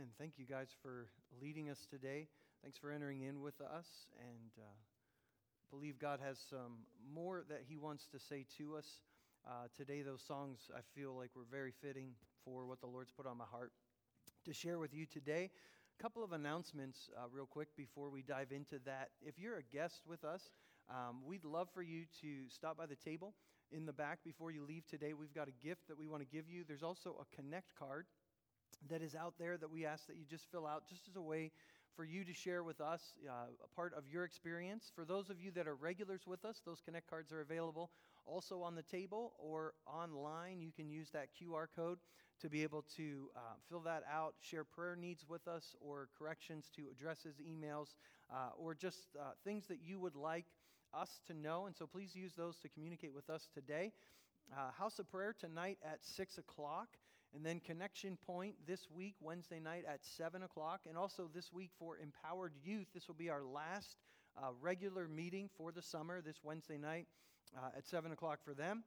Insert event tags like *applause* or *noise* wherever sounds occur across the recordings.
Amen. Thank you guys for leading us today. Thanks for entering in with us and uh, believe God has some more that He wants to say to us. Uh, today, those songs I feel like were very fitting for what the Lord's put on my heart to share with you today. A couple of announcements, uh, real quick, before we dive into that. If you're a guest with us, um, we'd love for you to stop by the table in the back before you leave today. We've got a gift that we want to give you. There's also a Connect card that is out there that we ask that you just fill out just as a way for you to share with us uh, a part of your experience. For those of you that are regulars with us, those Connect cards are available also on the table or online. You can use that QR code to be able to uh, fill that out, share prayer needs with us, or corrections to addresses, emails, uh, or just uh, things that you would like us to know. And so please use those to communicate with us today. Uh, House of Prayer tonight at 6 o'clock, and then Connection Point this week, Wednesday night at 7 o'clock, and also this week for Empowered Youth. This will be our last uh, regular meeting for the summer this Wednesday night uh, at 7 o'clock for them.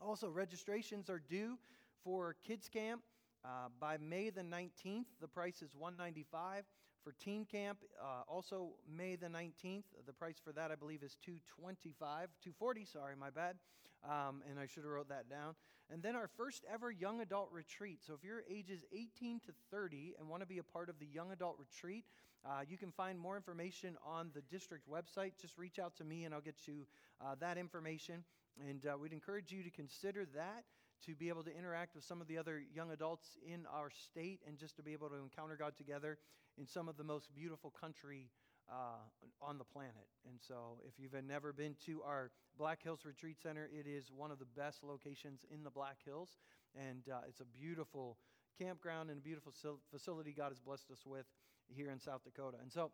Also, registrations are due for Kids Camp. Uh, by May the 19th, the price is 195 for teen camp. Uh, also, May the 19th, the price for that I believe is 225, 240. Sorry, my bad. Um, and I should have wrote that down. And then our first ever young adult retreat. So if you're ages 18 to 30 and want to be a part of the young adult retreat, uh, you can find more information on the district website. Just reach out to me and I'll get you uh, that information. And uh, we'd encourage you to consider that to be able to interact with some of the other young adults in our state and just to be able to encounter God together in some of the most beautiful country uh, on the planet. And so, if you've never been to our Black Hills Retreat Center, it is one of the best locations in the Black Hills. And uh, it's a beautiful campground and a beautiful facility God has blessed us with here in South Dakota. And so,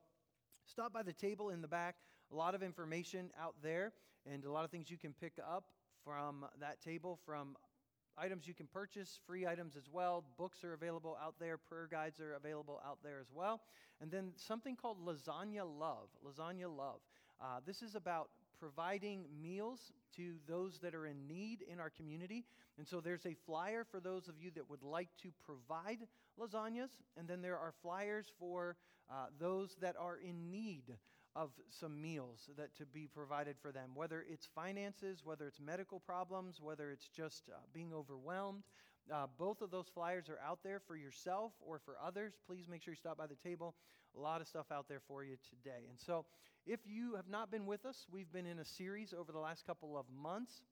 Stop by the table in the back. A lot of information out there and a lot of things you can pick up from that table from items you can purchase, free items as well. Books are available out there, prayer guides are available out there as well. And then something called Lasagna Love. Lasagna Love. Uh, this is about providing meals to those that are in need in our community. And so there's a flyer for those of you that would like to provide lasagnas. And then there are flyers for uh, those that are in need of some meals that to be provided for them, whether it's finances, whether it's medical problems, whether it's just uh, being overwhelmed. Uh, both of those flyers are out there for yourself or for others. Please make sure you stop by the table. A lot of stuff out there for you today. And so, if you have not been with us, we've been in a series over the last couple of months.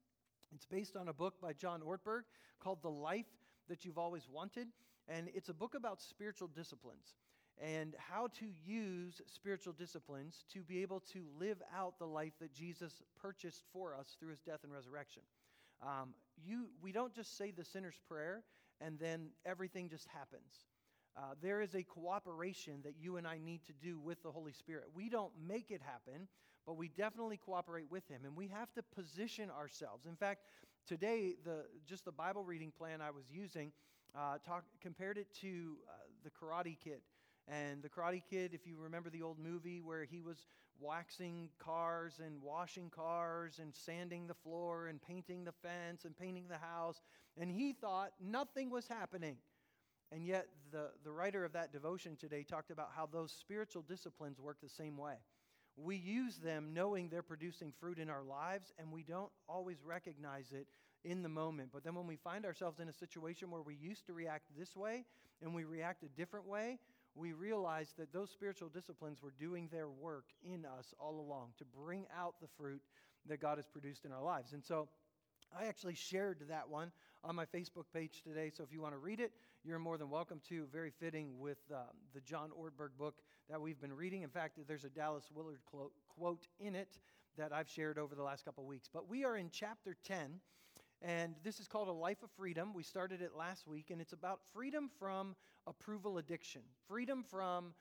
It's based on a book by John Ortberg called The Life That You've Always Wanted. And it's a book about spiritual disciplines and how to use spiritual disciplines to be able to live out the life that Jesus purchased for us through his death and resurrection. Um, you, we don't just say the sinner's prayer and then everything just happens. Uh, there is a cooperation that you and I need to do with the Holy Spirit. We don't make it happen, but we definitely cooperate with Him, and we have to position ourselves. In fact, today, the, just the Bible reading plan I was using uh, talk, compared it to uh, the Karate Kid. And The Karate Kid, if you remember the old movie where he was waxing cars and washing cars and sanding the floor and painting the fence and painting the house, and he thought nothing was happening. And yet, the, the writer of that devotion today talked about how those spiritual disciplines work the same way. We use them knowing they're producing fruit in our lives, and we don't always recognize it in the moment. But then when we find ourselves in a situation where we used to react this way and we react a different way, we realize that those spiritual disciplines were doing their work in us all along to bring out the fruit that God has produced in our lives. And so, I actually shared that one on my Facebook page today, so if you want to read it, you're more than welcome to. Very fitting with uh, the John Ortberg book that we've been reading. In fact, there's a Dallas Willard quote in it that I've shared over the last couple of weeks. But we are in chapter 10, and this is called A Life of Freedom. We started it last week, and it's about freedom from approval addiction, freedom from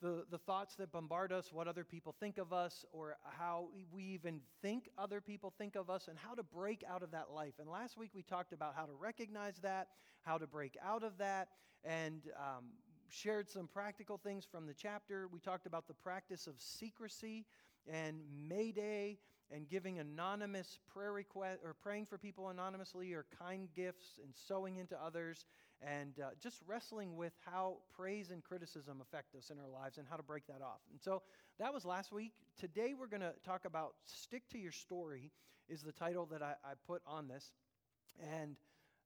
the, the thoughts that bombard us, what other people think of us, or how we even think other people think of us, and how to break out of that life. And last week we talked about how to recognize that, how to break out of that, and um, shared some practical things from the chapter. We talked about the practice of secrecy and Mayday and giving anonymous prayer request or praying for people anonymously or kind gifts and sowing into others and uh, just wrestling with how praise and criticism affect us in our lives and how to break that off. And so that was last week. Today we're going to talk about Stick to Your Story, is the title that I, I put on this. And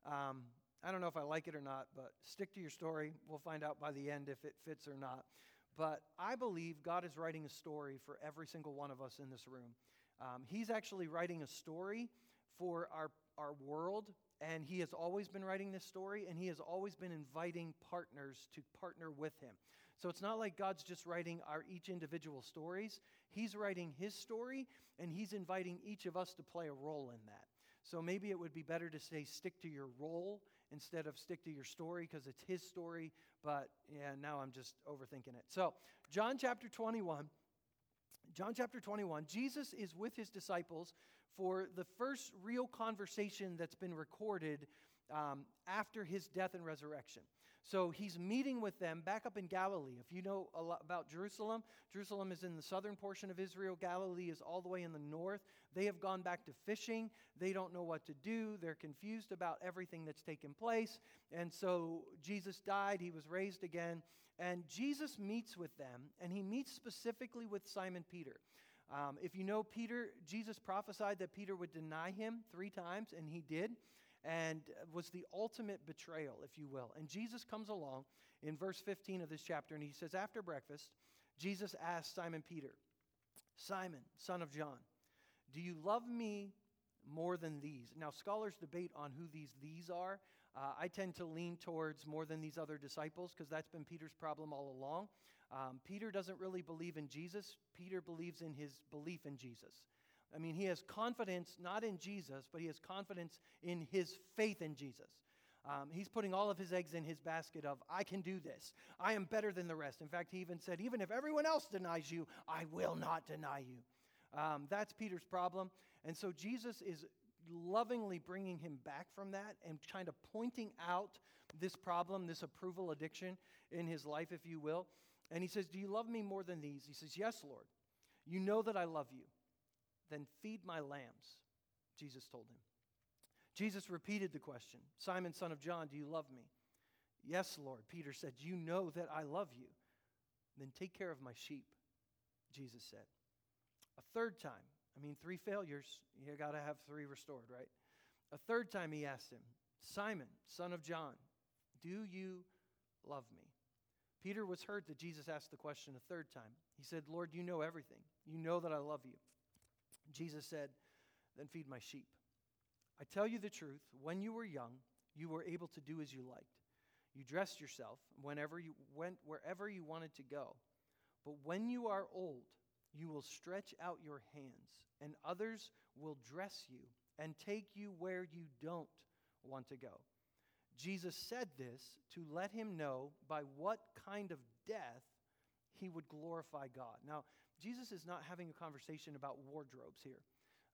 um, I don't know if I like it or not, but stick to your story. We'll find out by the end if it fits or not. But I believe God is writing a story for every single one of us in this room. Um, he's actually writing a story for our, our world, and He has always been writing this story, and He has always been inviting partners to partner with Him. So it's not like God's just writing our each individual stories. He's writing His story, and He's inviting each of us to play a role in that. So maybe it would be better to say, stick to your role instead of stick to your story because it's his story. But yeah, now I'm just overthinking it. So, John chapter 21. John chapter 21, Jesus is with his disciples for the first real conversation that's been recorded um, after his death and resurrection. So he's meeting with them back up in Galilee. If you know a lot about Jerusalem, Jerusalem is in the southern portion of Israel. Galilee is all the way in the north. They have gone back to fishing. They don't know what to do. They're confused about everything that's taken place. And so Jesus died, he was raised again. And Jesus meets with them, and he meets specifically with Simon Peter. Um, if you know Peter, Jesus prophesied that Peter would deny him three times, and he did and was the ultimate betrayal, if you will. And Jesus comes along in verse 15 of this chapter, and he says, After breakfast, Jesus asked Simon Peter, Simon, son of John, do you love me more than these? Now, scholars debate on who these these are. Uh, I tend to lean towards more than these other disciples because that's been Peter's problem all along. Um, Peter doesn't really believe in Jesus, Peter believes in his belief in Jesus. I mean, he has confidence not in Jesus, but he has confidence in his faith in Jesus. Um, he's putting all of his eggs in his basket of, I can do this. I am better than the rest. In fact, he even said, even if everyone else denies you, I will not deny you. Um, that's Peter's problem. And so Jesus is lovingly bringing him back from that and kind of pointing out this problem, this approval addiction in his life, if you will. And he says, Do you love me more than these? He says, Yes, Lord. You know that I love you. Then feed my lambs, Jesus told him. Jesus repeated the question Simon, son of John, do you love me? Yes, Lord. Peter said, You know that I love you. Then take care of my sheep, Jesus said. A third time, I mean, three failures, you got to have three restored, right? A third time he asked him, Simon, son of John, do you love me? Peter was hurt that Jesus asked the question a third time. He said, Lord, you know everything. You know that I love you. Jesus said, Then feed my sheep. I tell you the truth, when you were young, you were able to do as you liked. You dressed yourself whenever you went wherever you wanted to go. But when you are old, you will stretch out your hands, and others will dress you and take you where you don't want to go. Jesus said this to let him know by what kind of death he would glorify God. Now, Jesus is not having a conversation about wardrobes here.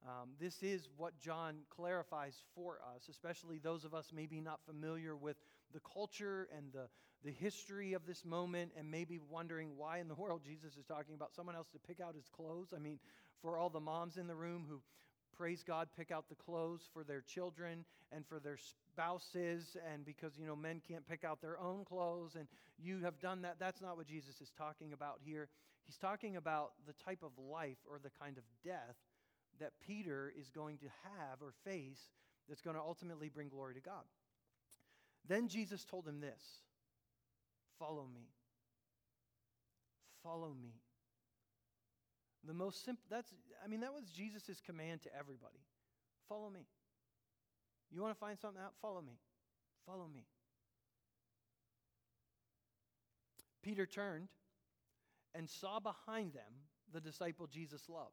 Um, this is what John clarifies for us, especially those of us maybe not familiar with the culture and the, the history of this moment, and maybe wondering why in the world *laughs* Jesus is talking about someone else to pick out his clothes. I mean, for all the moms in the room who praise God, pick out the clothes for their children and for their spouses, and because, you know, men can't pick out their own clothes, and you have done that. That's not what Jesus is talking about here. He's talking about the type of life or the kind of death that Peter is going to have or face that's going to ultimately bring glory to God. Then Jesus told him this Follow me. Follow me. The most simple, that's, I mean, that was Jesus' command to everybody. Follow me. You want to find something out? Follow me. Follow me. Peter turned and saw behind them the disciple Jesus loved,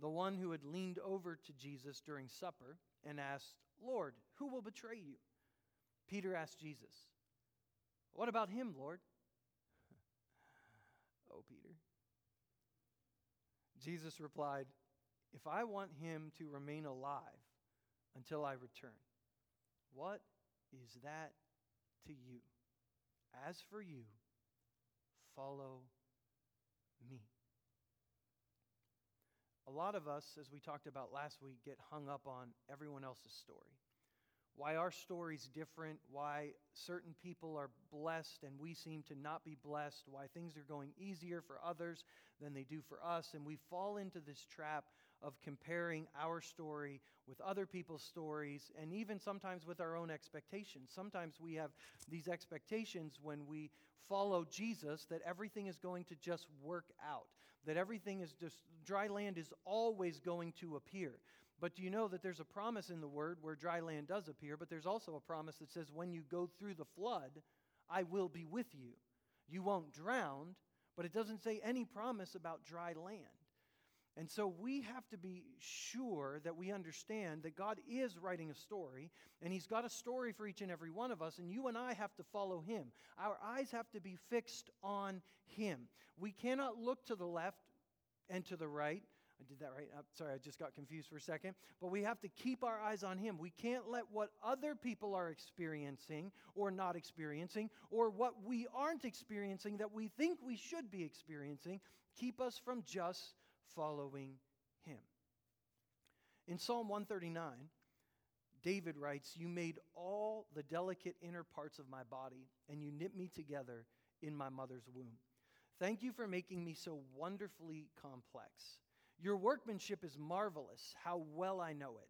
the one who had leaned over to Jesus during supper and asked, Lord, who will betray you? Peter asked Jesus, What about him, Lord? *laughs* oh, Peter. Jesus replied, If I want him to remain alive until I return, what is that to you? As for you, follow me. A lot of us, as we talked about last week, get hung up on everyone else's story. Why our story's different, why certain people are blessed and we seem to not be blessed, why things are going easier for others than they do for us. And we fall into this trap of comparing our story with other people's stories and even sometimes with our own expectations. Sometimes we have these expectations when we follow Jesus that everything is going to just work out, that everything is just, dry land is always going to appear. But do you know that there's a promise in the word where dry land does appear, but there's also a promise that says, when you go through the flood, I will be with you. You won't drown, but it doesn't say any promise about dry land. And so we have to be sure that we understand that God is writing a story, and He's got a story for each and every one of us, and you and I have to follow Him. Our eyes have to be fixed on Him. We cannot look to the left and to the right I did that right. Uh, sorry, I just got confused for a second. But we have to keep our eyes on Him. We can't let what other people are experiencing or not experiencing, or what we aren't experiencing that we think we should be experiencing, keep us from just following Him. In Psalm 139, David writes, You made all the delicate inner parts of my body, and you knit me together in my mother's womb. Thank you for making me so wonderfully complex. Your workmanship is marvelous. How well I know it.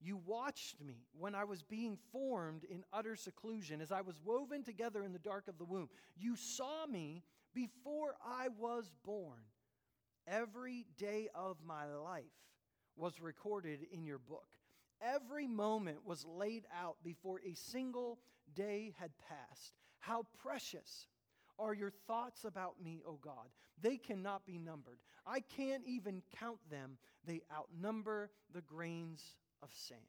You watched me when I was being formed in utter seclusion, as I was woven together in the dark of the womb. You saw me before I was born. Every day of my life was recorded in your book. Every moment was laid out before a single day had passed. How precious are your thoughts about me, O God. They cannot be numbered. I can't even count them. They outnumber the grains of sand.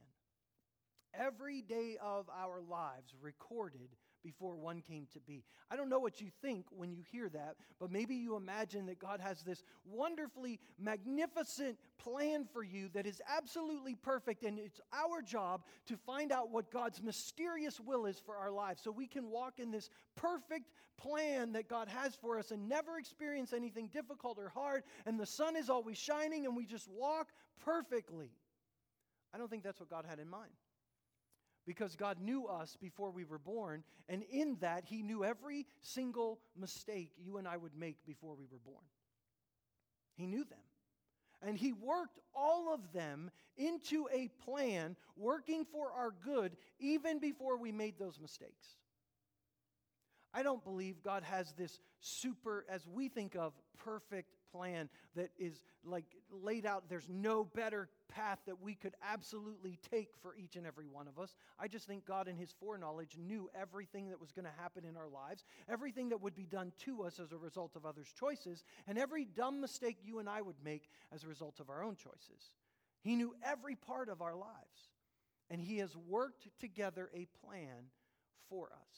Every day of our lives recorded before one came to be. I don't know what you think when you hear that, but maybe you imagine that God has this wonderfully magnificent plan for you that is absolutely perfect, and it's our job to find out what God's mysterious will is for our lives so we can walk in this perfect plan that God has for us and never experience anything difficult or hard, and the sun is always shining, and we just walk perfectly. I don't think that's what God had in mind because God knew us before we were born, and in that, He knew every single mistake you and I would make before we were born. He knew them. And He worked all of them into a plan working for our good even before we made those mistakes. I don't believe God has this super, as we think of, perfect plan that is like laid out. There's no better path that we could absolutely take for each and every one of us. I just think God, in His foreknowledge, knew everything that was going to happen in our lives, everything that would be done to us as a result of others' choices, and every dumb mistake you and I would make as a result of our own choices. He knew every part of our lives, and He has worked together a plan for us.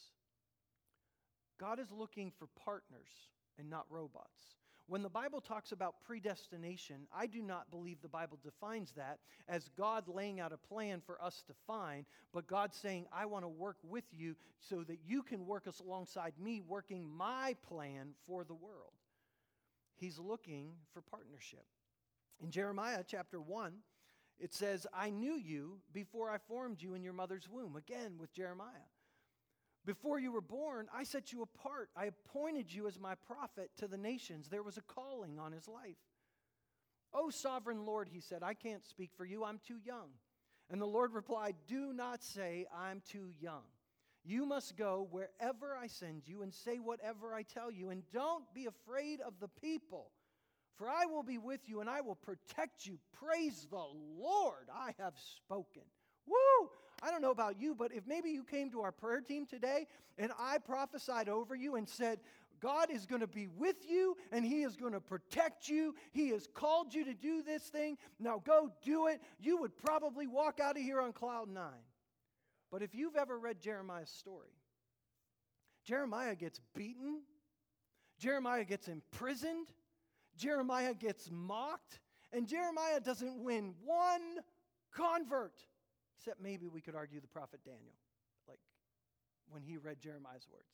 God is looking for partners and not robots. When the Bible talks about predestination, I do not believe the Bible defines that as God laying out a plan for us to find, but God saying, I want to work with you so that you can work us alongside me, working my plan for the world. He's looking for partnership. In Jeremiah chapter 1, it says, I knew you before I formed you in your mother's womb. Again, with Jeremiah. Before you were born, I set you apart. I appointed you as my prophet to the nations. There was a calling on his life. Oh, sovereign Lord, he said, I can't speak for you. I'm too young. And the Lord replied, Do not say, I'm too young. You must go wherever I send you and say whatever I tell you. And don't be afraid of the people, for I will be with you and I will protect you. Praise the Lord, I have spoken. Woo! I don't know about you, but if maybe you came to our prayer team today and I prophesied over you and said, God is going to be with you and He is going to protect you. He has called you to do this thing. Now go do it. You would probably walk out of here on cloud nine. But if you've ever read Jeremiah's story, Jeremiah gets beaten, Jeremiah gets imprisoned, Jeremiah gets mocked, and Jeremiah doesn't win one convert. Except maybe we could argue the prophet Daniel, like when he read Jeremiah's words.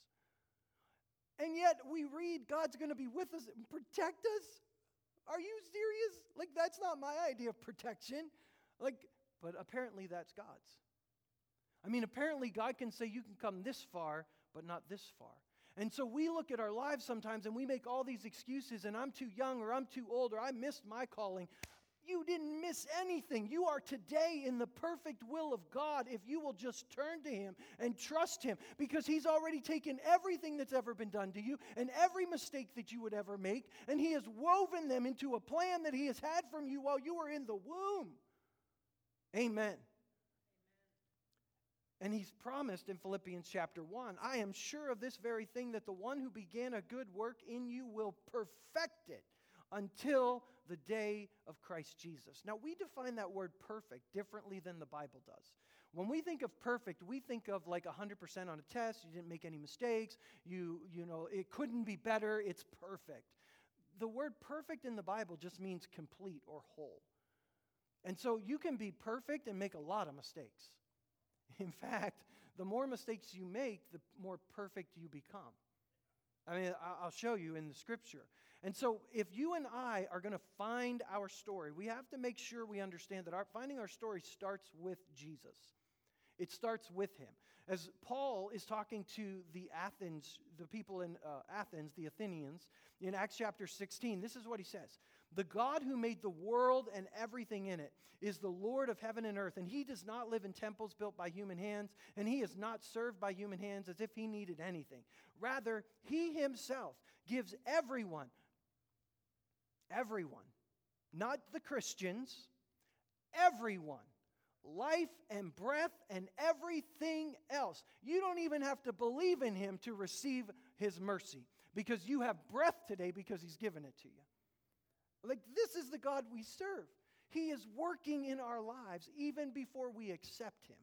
And yet we read God's going to be with us and protect us. Are you serious? Like, that's not my idea of protection. Like, but apparently that's God's. I mean, apparently, God can say you can come this far, but not this far. And so we look at our lives sometimes and we make all these excuses, and I'm too young, or I'm too old, or I missed my calling. You didn't miss anything. You are today in the perfect will of God if you will just turn to Him and trust Him because He's already taken everything that's ever been done to you and every mistake that you would ever make, and He has woven them into a plan that He has had from you while you were in the womb. Amen. And he's promised in Philippians chapter 1 I am sure of this very thing that the one who began a good work in you will perfect it until the day of Christ Jesus. Now, we define that word perfect differently than the Bible does. When we think of perfect, we think of like 100% on a test, you didn't make any mistakes, you, you know, it couldn't be better, it's perfect. The word perfect in the Bible just means complete or whole. And so you can be perfect and make a lot of mistakes. In fact, the more mistakes you make, the more perfect you become. I mean, I'll show you in the scripture. And so, if you and I are going to find our story, we have to make sure we understand that our, finding our story starts with Jesus. It starts with him. As Paul is talking to the Athens, the people in uh, Athens, the Athenians, in Acts chapter 16, this is what he says The God who made the world and everything in it is the Lord of heaven and earth, and he does not live in temples built by human hands, and he is not served by human hands as if he needed anything. Rather, he himself gives everyone Everyone. Not the Christians, everyone. Life and breath and everything else. You don't even have to believe in Him to receive His mercy because you have breath today because He's given it to you. Like, this is the God we serve. He is working in our lives even before we accept Him.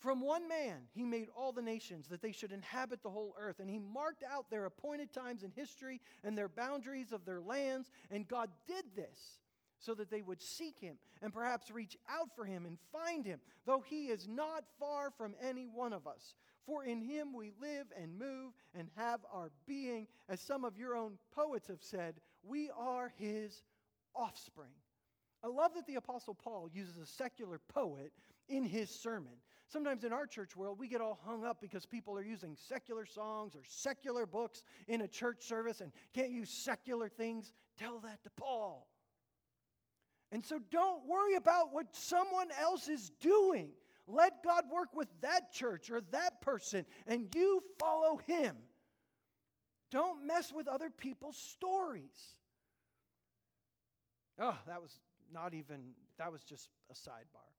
From one man, he made all the nations that they should inhabit the whole earth, and he marked out their appointed times in history and their boundaries of their lands. And God did this so that they would seek him and perhaps reach out for him and find him, though he is not far from any one of us. For in him we live and move and have our being. As some of your own poets have said, we are his offspring. I love that the Apostle Paul uses a secular poet in his sermon. Sometimes in our church world, we get all hung up because people are using secular songs or secular books in a church service and can't use secular things. Tell that to Paul. And so don't worry about what someone else is doing. Let God work with that church or that person, and you follow him. Don't mess with other people's stories. Oh, that was not even, that was just a sidebar.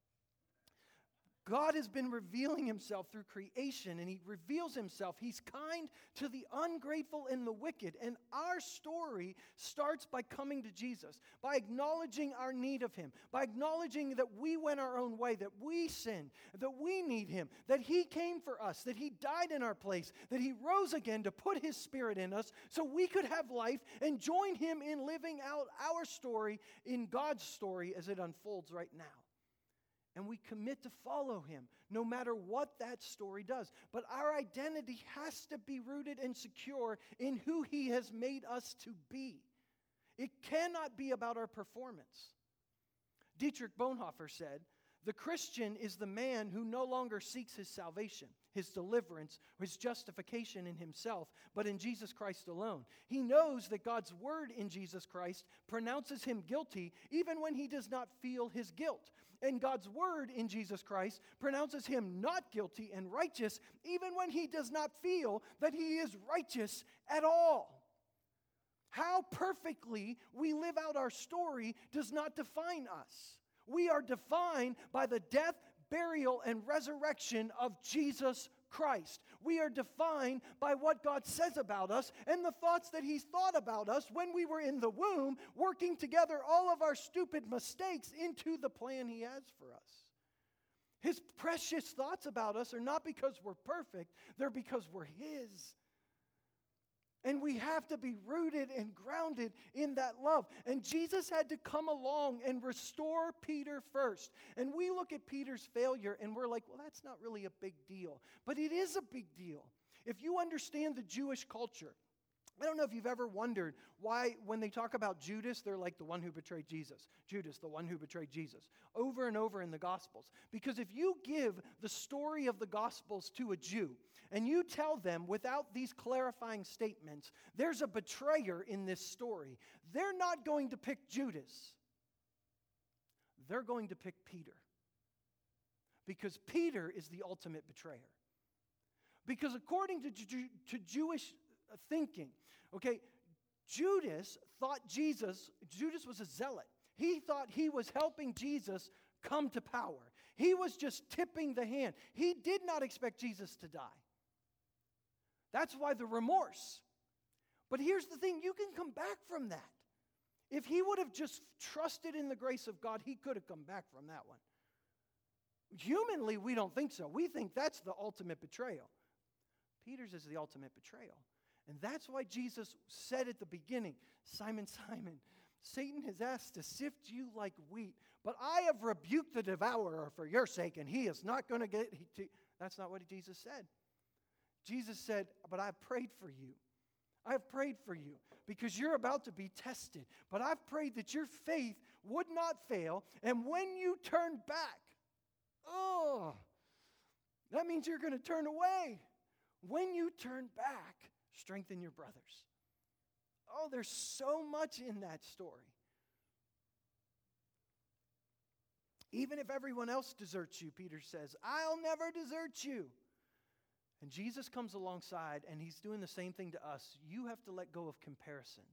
God has been revealing himself through creation, and he reveals himself. He's kind to the ungrateful and the wicked. And our story starts by coming to Jesus, by acknowledging our need of him, by acknowledging that we went our own way, that we sinned, that we need him, that he came for us, that he died in our place, that he rose again to put his spirit in us so we could have life and join him in living out our story in God's story as it unfolds right now and we commit to follow him no matter what that story does. But our identity has to be rooted and secure in who he has made us to be. It cannot be about our performance. Dietrich Bonhoeffer said, the Christian is the man who no longer seeks his salvation, his deliverance, his justification in himself, but in Jesus Christ alone. He knows that God's word in Jesus Christ pronounces him guilty even when he does not feel his guilt. And God's word in Jesus Christ pronounces him not guilty and righteous even when he does not feel that he is righteous at all. How perfectly we live out our story does not define us. We are defined by the death, burial, and resurrection of Jesus Christ. We are defined by what God says about us and the thoughts that He's thought about us when we were in the womb, working together all of our stupid mistakes into the plan He has for us. His precious thoughts about us are not because we're perfect, they're because we're His. And we have to be rooted and grounded in that love. And Jesus had to come along and restore Peter first. And we look at Peter's failure and we're like, well, that's not really a big deal. But it is a big deal. If you understand the Jewish culture, I don't know if you've ever wondered why, when they talk about Judas, they're like the one who betrayed Jesus. Judas, the one who betrayed Jesus, over and over in the Gospels. Because if you give the story of the Gospels to a Jew and you tell them without these clarifying statements, there's a betrayer in this story, they're not going to pick Judas. They're going to pick Peter. Because Peter is the ultimate betrayer. Because according to, to Jewish thinking, Okay, Judas thought Jesus, Judas was a zealot. He thought he was helping Jesus come to power. He was just tipping the hand. He did not expect Jesus to die. That's why the remorse. But here's the thing you can come back from that. If he would have just trusted in the grace of God, he could have come back from that one. Humanly, we don't think so. We think that's the ultimate betrayal. Peter's is the ultimate betrayal. And that's why Jesus said at the beginning Simon, Simon, Satan has asked to sift you like wheat, but I have rebuked the devourer for your sake, and he is not going to get. That's not what Jesus said. Jesus said, But I've prayed for you. I've prayed for you because you're about to be tested. But I've prayed that your faith would not fail. And when you turn back, oh, that means you're going to turn away. When you turn back, strengthen your brothers. Oh, there's so much in that story. Even if everyone else deserts you, Peter says, I'll never desert you. And Jesus comes alongside and he's doing the same thing to us. You have to let go of comparisons.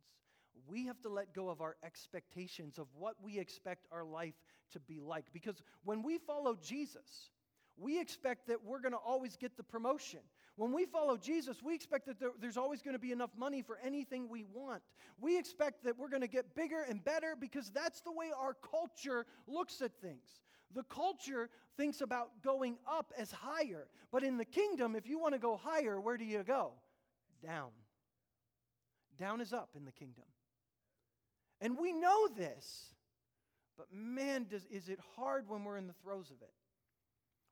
We have to let go of our expectations of what we expect our life to be like. Because when we follow Jesus, we expect that we're going to always get the promotion. When we follow Jesus, we expect that there, there's always going to be enough money for anything we want. We expect that we're going to get bigger and better because that's the way our culture looks at things. The culture thinks about going up as higher. But in the kingdom, if you want to go higher, where do you go? Down. Down is up in the kingdom. And we know this. But man, does, is it hard when we're in the throes of it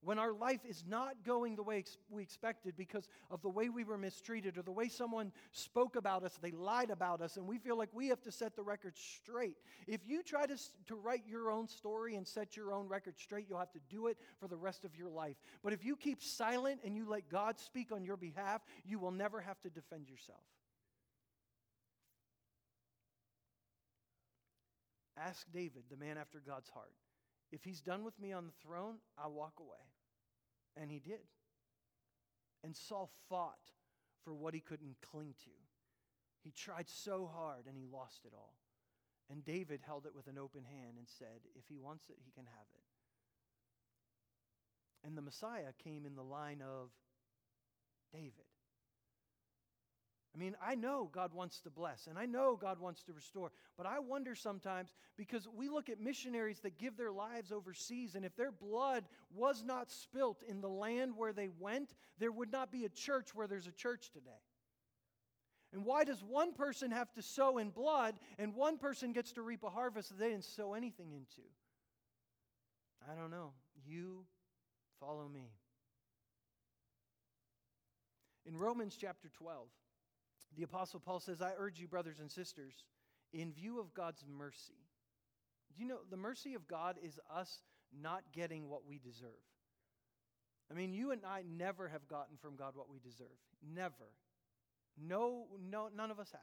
when our life is not going the way we expected because of the way we were mistreated or the way someone spoke about us, they lied about us, and we feel like we have to set the record straight. If you try to, to write your own story and set your own record straight, you'll have to do it for the rest of your life. But if you keep silent and you let God speak on your behalf, you will never have to defend yourself. Ask David, the man after God's heart. If he's done with me on the throne, I'll walk away. And he did. And Saul fought for what he couldn't cling to. He tried so hard and he lost it all. And David held it with an open hand and said, If he wants it, he can have it. And the Messiah came in the line of David. I mean, I know God wants to bless and I know God wants to restore, but I wonder sometimes because we look at missionaries that give their lives overseas, and if their blood was not spilt in the land where they went, there would not be a church where there's a church today. And why does one person have to sow in blood and one person gets to reap a harvest that they didn't sow anything into? I don't know. You follow me. In Romans chapter 12, the Apostle Paul says, I urge you, brothers and sisters, in view of God's mercy. Do you know the mercy of God is us not getting what we deserve? I mean, you and I never have gotten from God what we deserve. Never. No, no, none of us have.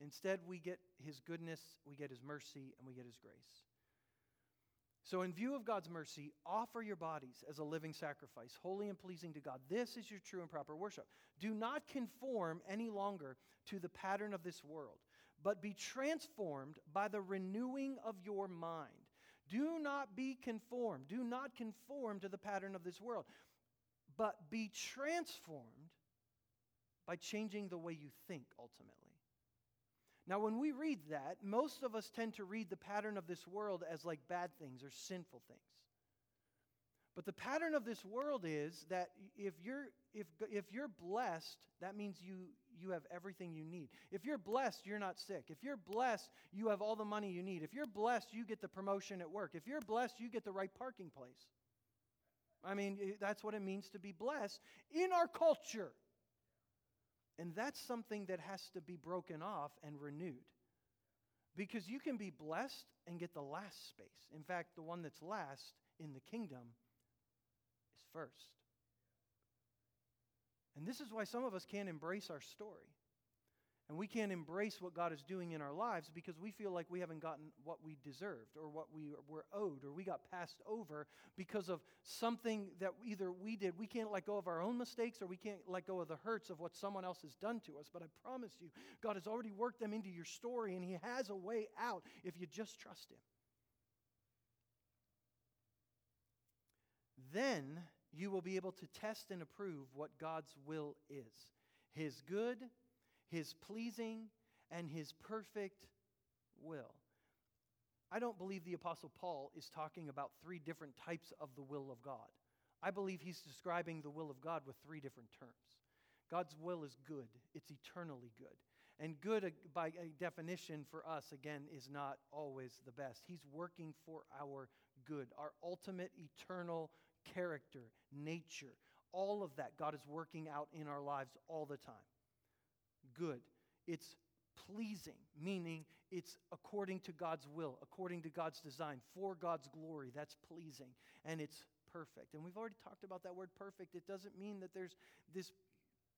Instead, we get His goodness, we get His mercy, and we get His grace. So, in view of God's mercy, offer your bodies as a living sacrifice, holy and pleasing to God. This is your true and proper worship. Do not conform any longer to the pattern of this world, but be transformed by the renewing of your mind. Do not be conformed. Do not conform to the pattern of this world, but be transformed by changing the way you think ultimately. Now, when we read that, most of us tend to read the pattern of this world as like bad things or sinful things. But the pattern of this world is that if you're, if, if you're blessed, that means you, you have everything you need. If you're blessed, you're not sick. If you're blessed, you have all the money you need. If you're blessed, you get the promotion at work. If you're blessed, you get the right parking place. I mean, that's what it means to be blessed in our culture. And that's something that has to be broken off and renewed. Because you can be blessed and get the last space. In fact, the one that's last in the kingdom is first. And this is why some of us can't embrace our story. And we can't embrace what God is doing in our lives because we feel like we haven't gotten what we deserved or what we were owed or we got passed over because of something that either we did. We can't let go of our own mistakes or we can't let go of the hurts of what someone else has done to us. But I promise you, God has already worked them into your story and He has a way out if you just trust Him. Then you will be able to test and approve what God's will is His good his pleasing, and his perfect will. I don't believe the Apostle Paul is talking about three different types of the will of God. I believe he's describing the will of God with three different terms. God's will is good, it's eternally good. And good, uh, by definition, for us, again, is not always the best. He's working for our good, our ultimate eternal character, nature. All of that, God is working out in our lives all the time good. It's pleasing, meaning it's according to God's will, according to God's design, for God's glory. That's pleasing. And it's perfect. And we've already talked about that word perfect. It doesn't mean that there's this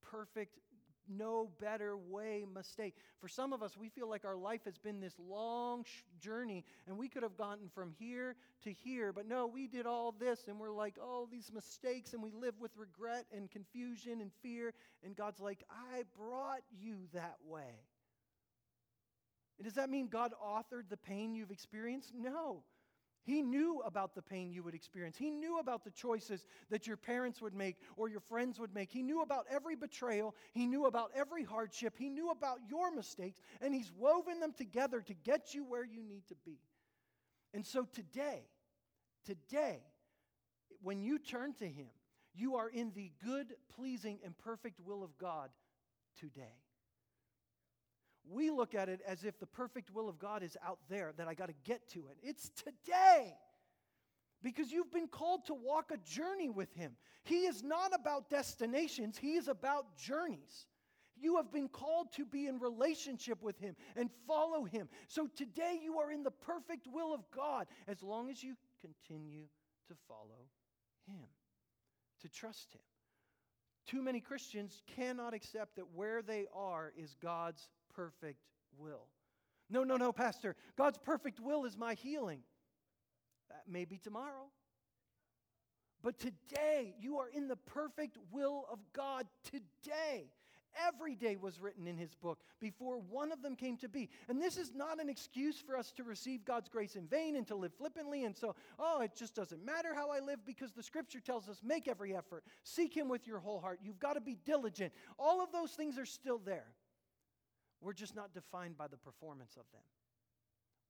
perfect no better way mistake. For some of us, we feel like our life has been this long sh- journey and we could have gotten from here to here, but no, we did all this and we're like, oh, these mistakes, and we live with regret and confusion and fear. And God's like, I brought you that way. And does that mean God authored the pain you've experienced? No. He knew about the pain you would experience. He knew about the choices that your parents would make or your friends would make. He knew about every betrayal. He knew about every hardship. He knew about your mistakes, and He's woven them together to get you where you need to be. And so today, today, when you turn to Him, you are in the good, pleasing, and perfect will of God today. We look at it as if the perfect will of God is out there, that I got to get to it. It's today. Because you've been called to walk a journey with Him. He is not about destinations, He is about journeys. You have been called to be in relationship with Him and follow Him. So today you are in the perfect will of God as long as you continue to follow Him, to trust Him. Too many Christians cannot accept that where they are is God's perfect will. No, no, no, Pastor. God's perfect will is my healing. Uh, that may be tomorrow. But today, you are in the perfect will of God today. Every day was written in his book before one of them came to be. And this is not an excuse for us to receive God's grace in vain and to live flippantly. And so, oh, it just doesn't matter how I live because the scripture tells us make every effort, seek him with your whole heart. You've got to be diligent. All of those things are still there. We're just not defined by the performance of them.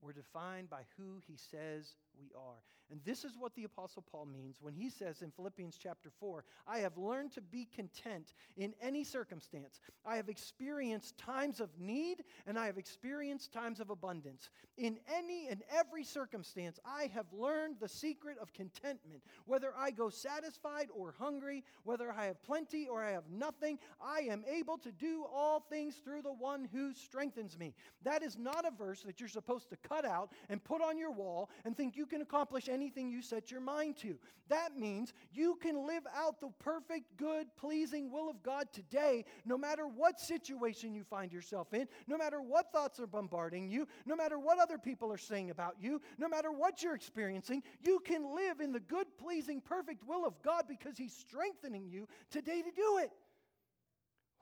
We're defined by who he says we are. And this is what the Apostle Paul means when he says in Philippians chapter 4 I have learned to be content in any circumstance. I have experienced times of need and I have experienced times of abundance. In any and every circumstance, I have learned the secret of contentment. Whether I go satisfied or hungry, whether I have plenty or I have nothing, I am able to do all things through the one who strengthens me. That is not a verse that you're supposed to cut out and put on your wall and think you can accomplish anything anything you set your mind to. That means you can live out the perfect, good, pleasing will of God today, no matter what situation you find yourself in, no matter what thoughts are bombarding you, no matter what other people are saying about you, no matter what you're experiencing. You can live in the good, pleasing, perfect will of God because He's strengthening you today to do it.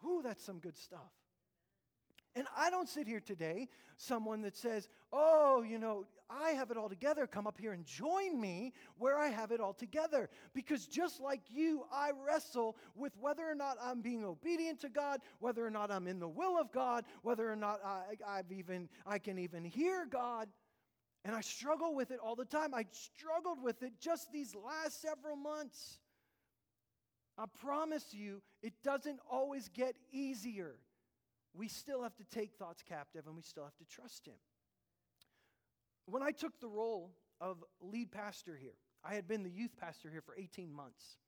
Ooh, that's some good stuff. And I don't sit here today, someone that says, oh, you know, I have it all together. Come up here and join me where I have it all together. Because just like you, I wrestle with whether or not I'm being obedient to God, whether or not I'm in the will of God, whether or not I, I've even, I can even hear God. And I struggle with it all the time. I struggled with it just these last several months. I promise you, it doesn't always get easier. We still have to take thoughts captive and we still have to trust Him. When I took the role of lead pastor here, I had been the youth pastor here for 18 months.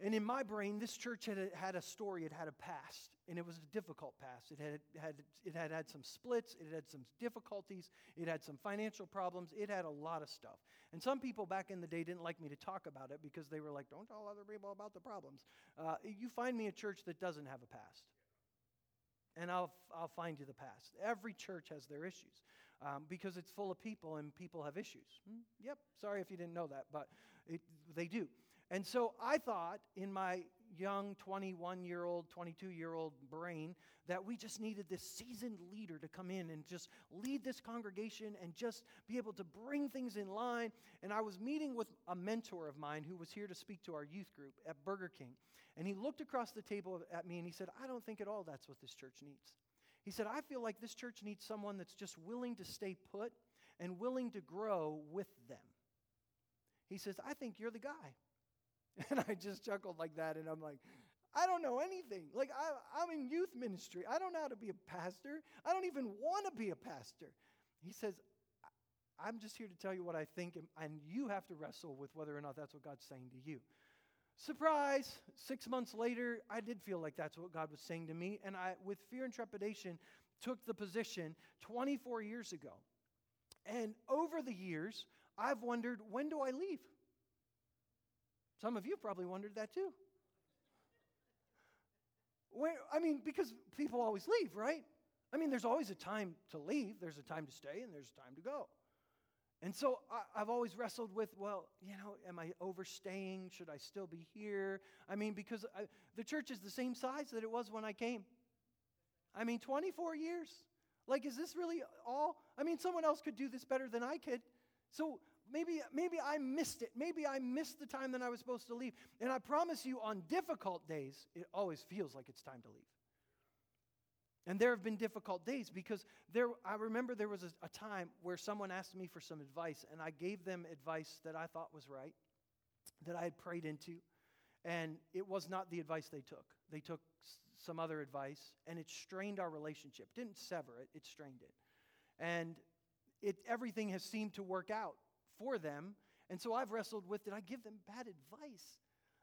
And in my brain, this church had a, had a story, it had a past, and it was a difficult past. It had, had, it had had some splits, it had some difficulties, it had some financial problems, it had a lot of stuff. And some people back in the day didn't like me to talk about it because they were like, don't tell other people about the problems. Uh, you find me a church that doesn't have a past, and I'll, I'll find you the past. Every church has their issues um, because it's full of people and people have issues. Hmm? Yep, sorry if you didn't know that, but it, they do. And so I thought in my young 21 year old, 22 year old brain that we just needed this seasoned leader to come in and just lead this congregation and just be able to bring things in line. And I was meeting with a mentor of mine who was here to speak to our youth group at Burger King. And he looked across the table at me and he said, I don't think at all that's what this church needs. He said, I feel like this church needs someone that's just willing to stay put and willing to grow with them. He says, I think you're the guy. *laughs* And I just chuckled like that, and I'm like, I don't know anything. Like, I, I'm in youth ministry. I don't know how to be a pastor. I don't even want to be a pastor. He says, I'm just here to tell you what I think, and you have to wrestle with whether or not that's what God's saying to you. Surprise! Six months later, I did feel like that's what God was saying to me, and I, with fear and trepidation, took the position 24 years ago. And over the years, I've wondered when do I leave? Some of you probably wondered that too. Where, I mean, because people always leave, right? I mean, there's always a time to leave, there's a time to stay, and there's a time to go. And so I, have always wrestled with, well, you know, am I overstaying? Should I still be here? I mean, because I, the church is the same size that it was when I came. I mean, 24 years. Like, is this really all? I mean, someone else could do this better than I could. So maybe, maybe I missed it. Maybe I missed the time that I was supposed to leave. And I promise you, on difficult days, it always feels like it's time to leave. And there have been difficult days because there, I remember there was a, a, time where someone asked me for some advice, and I gave them advice that I thought was right, that I had prayed into, and it was not the advice they took. They took some other advice, and it strained our relationship. Didn't sever it, it strained it. And it, everything has seemed to work out for them. And so I've wrestled with did I give them bad advice?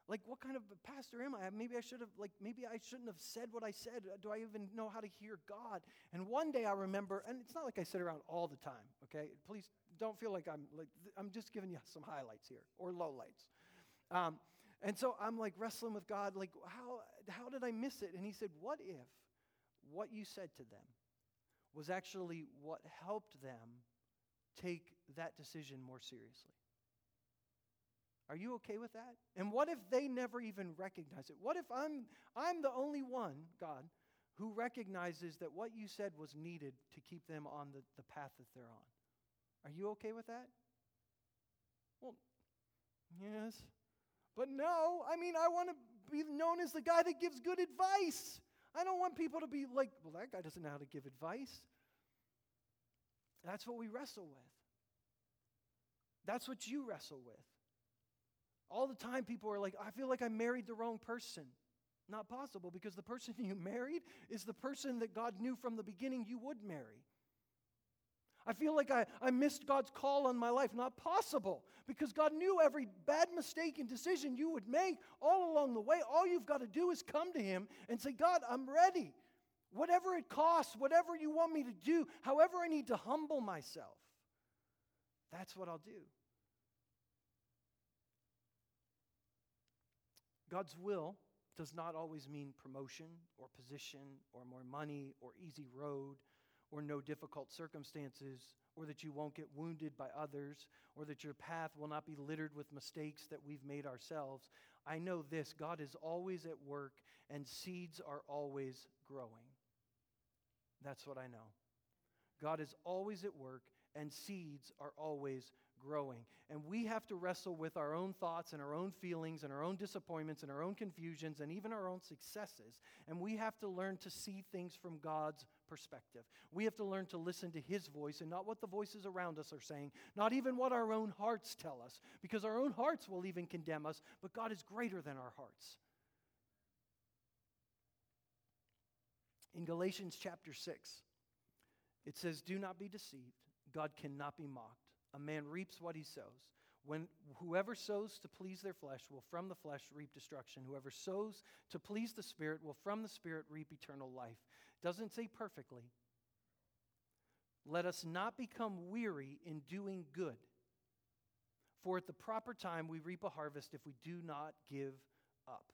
Like, what kind of pastor am I? Maybe I should have, like, maybe I shouldn't have said what I said. Do I even know how to hear God? And one day I remember, and it's not like I sit around all the time, okay? Please don't feel like I'm, like, I'm just giving you some highlights here or lowlights. Um, and so I'm like wrestling with God, like, how, how did I miss it? And he said, What if what you said to them was actually what helped them take that decision more seriously. Are you okay with that? And what if they never even recognize it? What if I'm, I'm the only one, God, who recognizes that what you said was needed to keep them on the, the path that they're on? Are you okay with that? Well, yes. But no, I mean, I want to be known as the guy that gives good advice. I don't want people to be like, well, that guy doesn't know how to give advice. That's what we wrestle with. That's what you wrestle with. All the time, people are like, I feel like I married the wrong person. Not possible because the person *laughs* you married is the person that God knew from the beginning you would marry. I feel like I, I missed God's call on my life. Not possible because God knew every bad mistake and decision you would make all along the way. All you've got to do is come to Him and say, God, I'm ready. Whatever it costs, whatever you want me to do, however I need to humble myself, that's what I'll do. God's will does not always mean promotion or position or more money or easy road or no difficult circumstances or that you won't get wounded by others or that your path will not be littered with mistakes that we've made ourselves. I know this God is always at work and seeds are always growing. That's what I know. God is always at work, and seeds are always growing. And we have to wrestle with our own thoughts and our own feelings and our own disappointments and our own confusions and even our own successes. And we have to learn to see things from God's perspective. We have to learn to listen to His voice and not what the voices around us are saying, not even what our own hearts tell us, because our own hearts will even condemn us, but God is greater than our hearts. In Galatians chapter 6, it says, Do not be deceived. God cannot be mocked. A man reaps what he sows. When whoever sows to please their flesh will from the flesh reap destruction. Whoever sows to please the Spirit will from the Spirit reap eternal life. Doesn't say perfectly. Let us not become weary in doing good. For at the proper time we reap a harvest if we do not give up.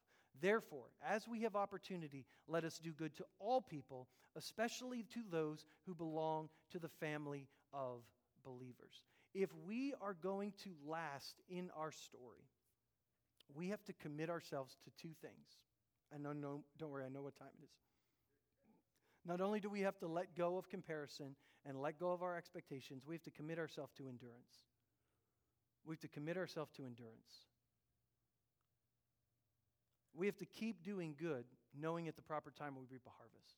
Therefore, as we have opportunity, let us do good to all people, especially to those who belong to the family of believers. If we are going to last in our story, we have to commit ourselves to two things. I know, no, don't worry, I know what time it is. Not only do we have to let go of comparison and let go of our expectations, we have to commit ourselves to endurance. We have to commit ourselves to endurance. We have to keep doing good, knowing at the proper time we reap a harvest.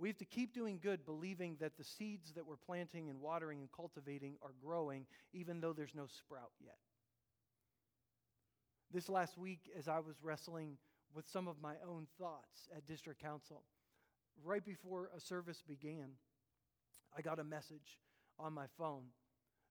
We have to keep doing good, believing that the seeds that we're planting and watering and cultivating are growing, even though there's no sprout yet. This last week, as I was wrestling with some of my own thoughts at district council, right before a service began, I got a message on my phone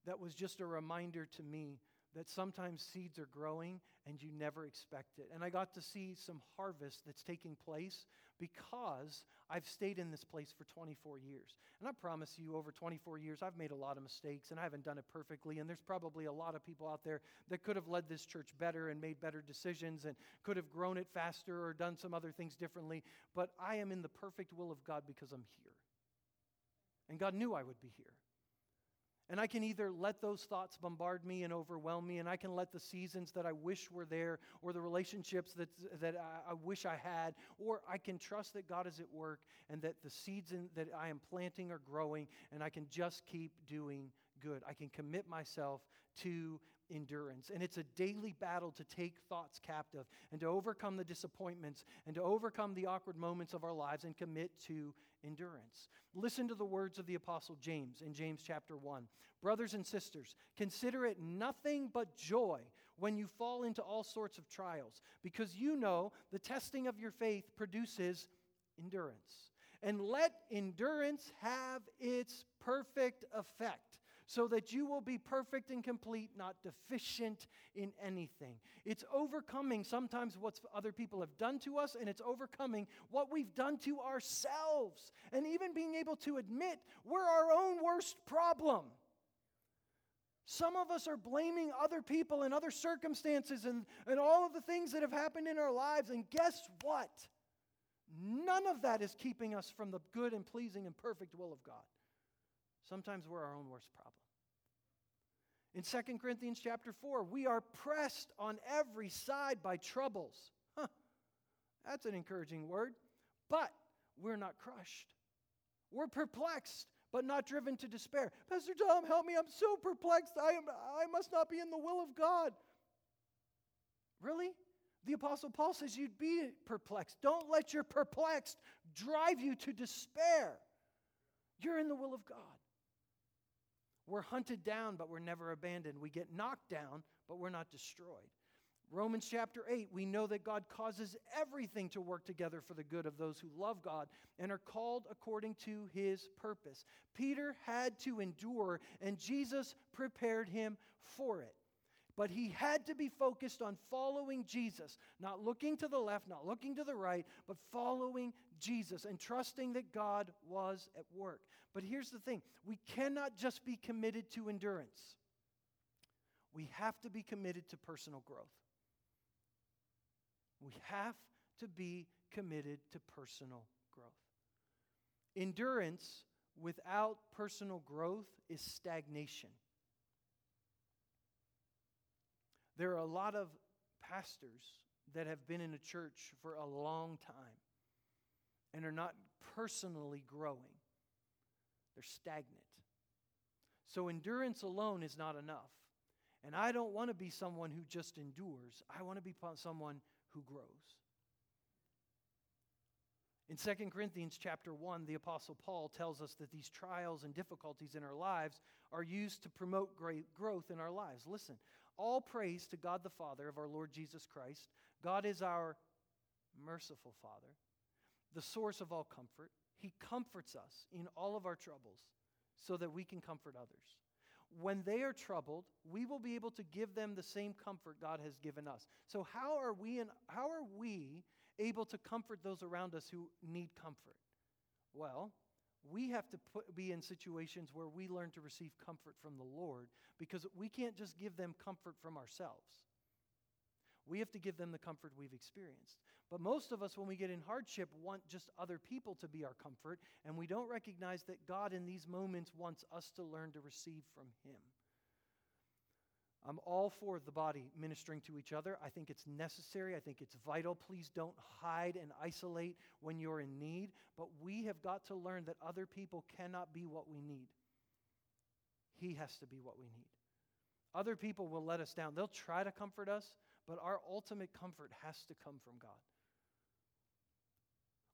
that was just a reminder to me that sometimes seeds are growing and you never expect it. And I got to see some harvest that's taking place because I've stayed in this place for 24 years. And I promise you, over 24 years, I've made a lot of mistakes and I haven't done it perfectly. And there's probably a lot of people out there that could have led this church better and made better decisions and could have grown it faster or done some other things differently. But I am in the perfect will of God because I'm here. And God knew I would be here. And I can either let those thoughts bombard me and overwhelm me, and I can let the seasons that I wish were there, or the relationships that, that I, I wish I had, or I can trust that God is at work and that the seeds in, that I am planting are growing, and I can just keep doing good. I can commit myself to endurance. And it's a daily battle to take thoughts captive and to overcome the disappointments and to overcome the awkward moments of our lives and commit to endurance. Listen to the words of the Apostle James in James chapter 1. Brothers and sisters, consider it nothing but joy when you fall into all sorts of trials, because you know the testing of your faith produces endurance. And let endurance have its perfect effect so that you will be perfect and complete, not deficient in anything. It's overcoming sometimes what other people have done to us, and it's overcoming what we've done to ourselves, and even being able to admit we're our own worst problem. Some of us are blaming other people and other circumstances and, and all of the things that have happened in our lives. And guess what? None of that is keeping us from the good and pleasing and perfect will of God. Sometimes we're our own worst problem. In 2 Corinthians chapter 4, we are pressed on every side by troubles. Huh, that's an encouraging word. But we're not crushed. We're perplexed, but not driven to despair. Pastor Tom, help me. I'm so perplexed. I, am, I must not be in the will of God. Really? The Apostle Paul says you'd be perplexed. Don't let your perplexed drive you to despair. You're in the will of God. We're hunted down, but we're never abandoned. We get knocked down, but we're not destroyed. Romans chapter 8, we know that God causes everything to work together for the good of those who love God and are called according to his purpose. Peter had to endure, and Jesus prepared him for it. But he had to be focused on following Jesus, not looking to the left, not looking to the right, but following Jesus and trusting that God was at work. But here's the thing we cannot just be committed to endurance, we have to be committed to personal growth. We have to be committed to personal growth. Endurance without personal growth is stagnation. There are a lot of pastors that have been in a church for a long time and are not personally growing, they're stagnant. So, endurance alone is not enough. And I don't want to be someone who just endures, I want to be someone who grows. In 2 Corinthians chapter 1, the apostle Paul tells us that these trials and difficulties in our lives are used to promote great growth in our lives. Listen, all praise to God the Father of our Lord Jesus Christ. God is our merciful Father, the source of all comfort. He comforts us in all of our troubles so that we can comfort others. when they are troubled, we will be able to give them the same comfort God has given us. So how are we and how are we able to comfort those around us who need comfort? Well, we have to put, be in situations where we learn to receive comfort from the Lord because we can't just give them comfort from ourselves. We have to give them the comfort we've experienced. But most of us, when we get in hardship, want just other people to be our comfort, and we don't recognize that God in these moments wants us to learn to receive from Him. I'm all for the body ministering to each other. I think it's necessary. I think it's vital. Please don't hide and isolate when you're in need. But we have got to learn that other people cannot be what we need. He has to be what we need. Other people will let us down. They'll try to comfort us, but our ultimate comfort has to come from God.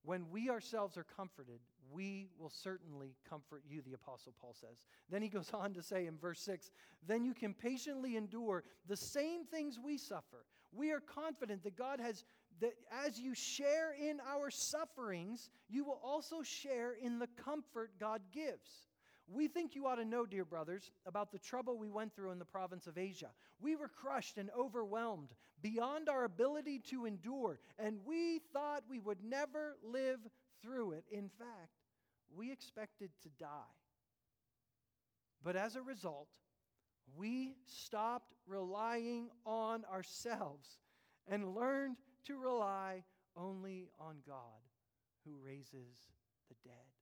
When we ourselves are comforted, we will certainly comfort you, the Apostle Paul says. Then he goes *laughs* on to say in verse 6 Then you can patiently endure the same things we suffer. We are confident that God has, that as you share in our sufferings, you will also share in the comfort God gives. We think you ought to know, dear brothers, about the trouble we went through in the province of Asia. We were crushed and overwhelmed beyond our ability to endure, and we thought we would never live through it. In fact, we expected to die. But as a result, we stopped relying on ourselves and learned to rely only on God who raises the dead.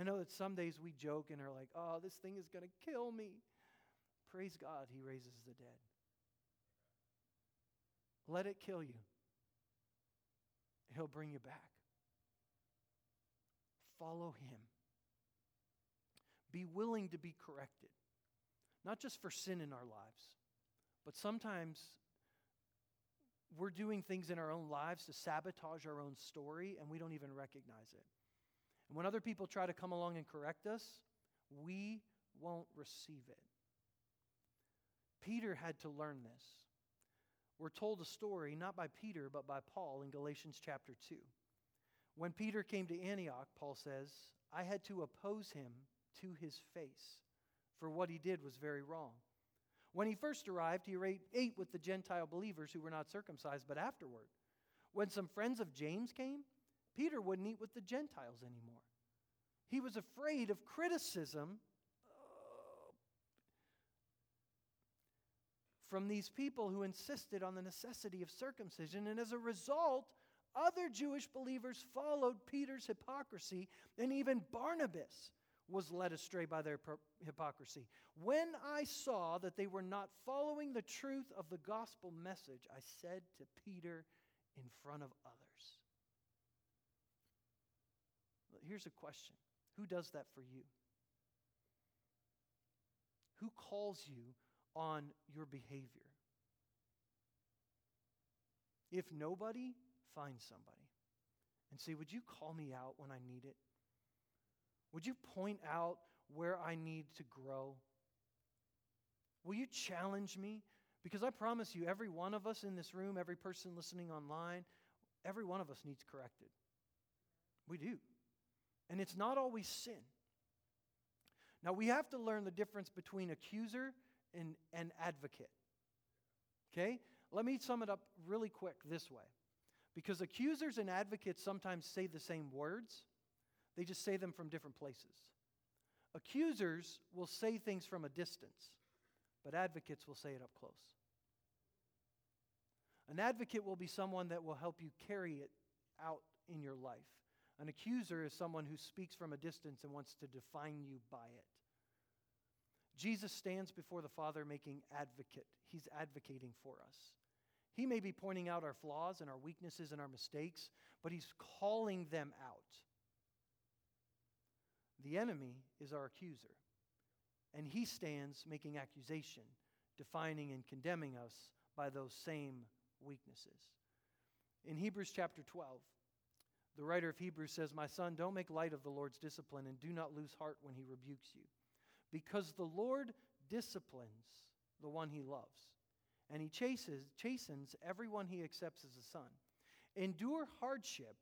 I know that some days we joke and are like, oh, this thing is going to kill me. Praise God, He raises the dead. Let it kill you, He'll bring you back. Follow Him. Be willing to be corrected, not just for sin in our lives, but sometimes we're doing things in our own lives to sabotage our own story and we don't even recognize it. And when other people try to come along and correct us, we won't receive it. Peter had to learn this. We're told a story, not by Peter, but by Paul in Galatians chapter 2. When Peter came to Antioch, Paul says, I had to oppose him to his face, for what he did was very wrong. When he first arrived, he ate with the Gentile believers who were not circumcised, but afterward, when some friends of James came, Peter wouldn't eat with the Gentiles anymore. He was afraid of criticism uh, from these people who insisted on the necessity of circumcision. And as a result, other Jewish believers followed Peter's hypocrisy, and even Barnabas was led astray by their hypocrisy. When I saw that they were not following the truth of the gospel message, I said to Peter in front of others, Here's a question Who does that for you? Who calls you on your behavior? If nobody, find somebody and say, Would you call me out when I need it? Would you point out where I need to grow? Will you challenge me? Because I promise you, every one of us in this room, every person listening online, every one of us needs corrected. We do. And it's not always sin. Now, we have to learn the difference between accuser and, and advocate. Okay? Let me sum it up really quick this way. Because accusers and advocates sometimes say the same words, they just say them from different places. Accusers will say things from a distance, but advocates will say it up close. An advocate will be someone that will help you carry it out in your life. An accuser is someone who speaks from a distance and wants to define you by it. Jesus stands before the Father making advocate. He's advocating for us. He may be pointing out our flaws and our weaknesses and our mistakes, but he's calling them out. The enemy is our accuser, and he stands making accusation, defining and condemning us by those same weaknesses. In Hebrews chapter 12, the writer of Hebrews says, My son, don't make light of the Lord's discipline and do not lose heart when he rebukes you. Because the Lord disciplines the one he loves, and he chases, chastens everyone he accepts as a son. Endure hardship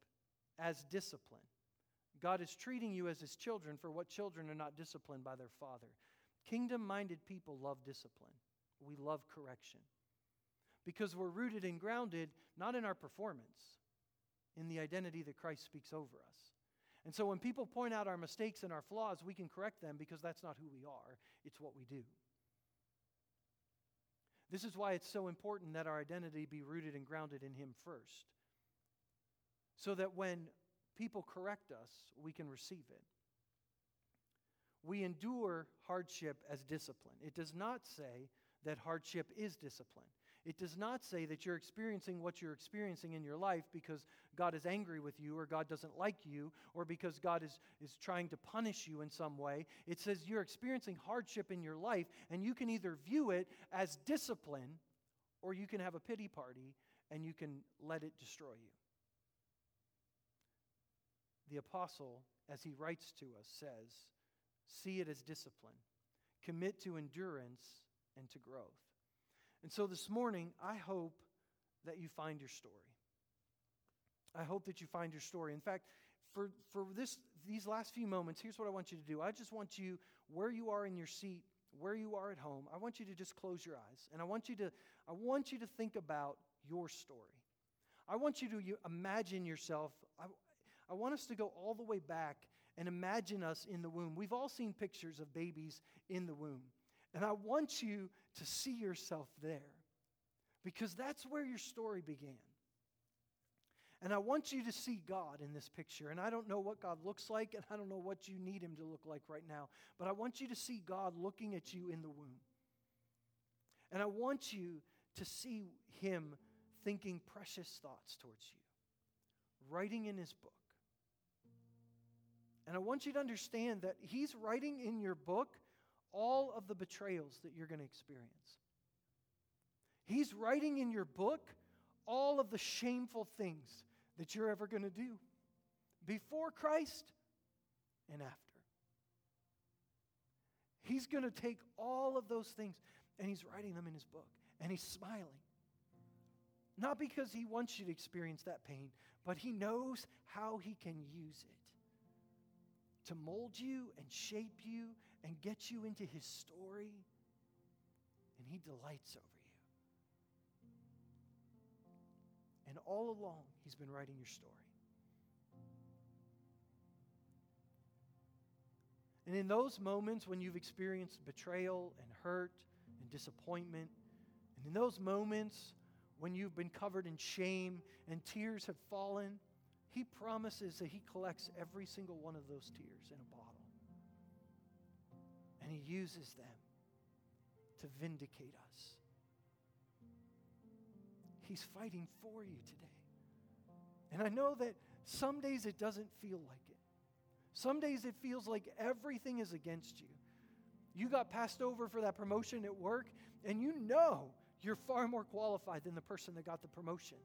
as discipline. God is treating you as his children for what children are not disciplined by their father. Kingdom minded people love discipline, we love correction. Because we're rooted and grounded not in our performance, in the identity that Christ speaks over us. And so when people point out our mistakes and our flaws, we can correct them because that's not who we are, it's what we do. This is why it's so important that our identity be rooted and grounded in Him first. So that when people correct us, we can receive it. We endure hardship as discipline. It does not say that hardship is discipline. It does not say that you're experiencing what you're experiencing in your life because God is angry with you or God doesn't like you or because God is, is trying to punish you in some way. It says you're experiencing hardship in your life and you can either view it as discipline or you can have a pity party and you can let it destroy you. The apostle, as he writes to us, says, See it as discipline, commit to endurance and to growth. And so this morning, I hope that you find your story. I hope that you find your story. In fact, for, for this, these last few moments, here's what I want you to do. I just want you, where you are in your seat, where you are at home, I want you to just close your eyes. And I want you to, I want you to think about your story. I want you to you imagine yourself. I, I want us to go all the way back and imagine us in the womb. We've all seen pictures of babies in the womb. And I want you to see yourself there because that's where your story began. And I want you to see God in this picture. And I don't know what God looks like, and I don't know what you need him to look like right now, but I want you to see God looking at you in the womb. And I want you to see him thinking precious thoughts towards you, writing in his book. And I want you to understand that he's writing in your book all of the betrayals that you're going to experience. He's writing in your book all of the shameful things that you're ever going to do before Christ and after. He's going to take all of those things and he's writing them in his book and he's smiling. Not because he wants you to experience that pain, but he knows how he can use it to mold you and shape you and get you into his story, and he delights over you. And all along, he's been writing your story. And in those moments when you've experienced betrayal and hurt and disappointment, and in those moments when you've been covered in shame and tears have fallen, he promises that he collects every single one of those tears in a bottle and He uses them to vindicate us. He's fighting for you today. And I know that some days it doesn't feel like it. Some days it feels like everything is against you. You got passed over for that promotion at work, and you know you're far more qualified than the person that got the promotion.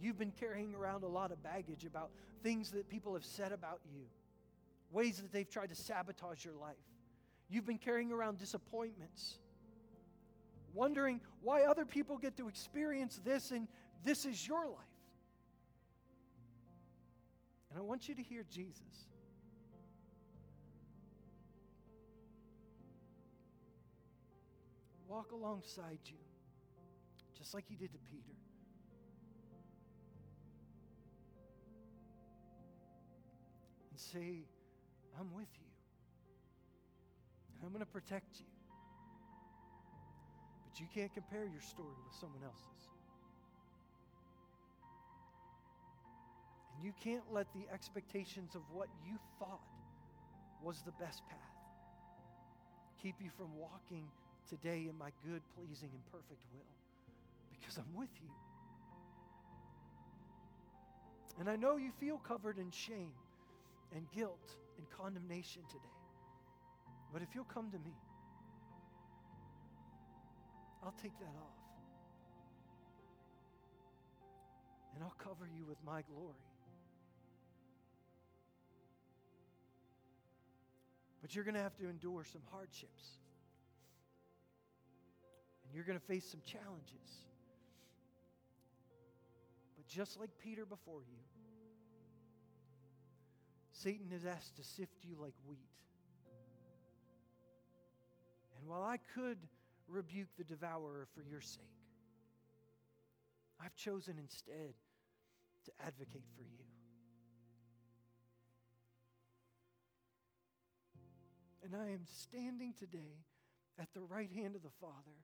You've been carrying around a lot of baggage about things that people have said about you ways that they've tried to sabotage your life. You've been carrying around disappointments, wondering why other people get to experience this and this is your life. And I want you to hear Jesus. Walk alongside you, just like he did to Peter. And say, I'm with you. And I'm going to protect you. But you can't compare your story with someone else's. And you can't let the expectations of what you thought was the best path keep you from walking today in my good, pleasing, and perfect will because I'm with you. And I know you feel covered in shame and guilt and condemnation today. But if you'll come to me, I'll take that off. And I'll cover you with my glory. But you're going to have to endure some hardships. And you're going to face some challenges. But just like Peter before you, Satan is asked to sift you like wheat. And while I could rebuke the devourer for your sake, I've chosen instead to advocate for you. And I am standing today at the right hand of the Father,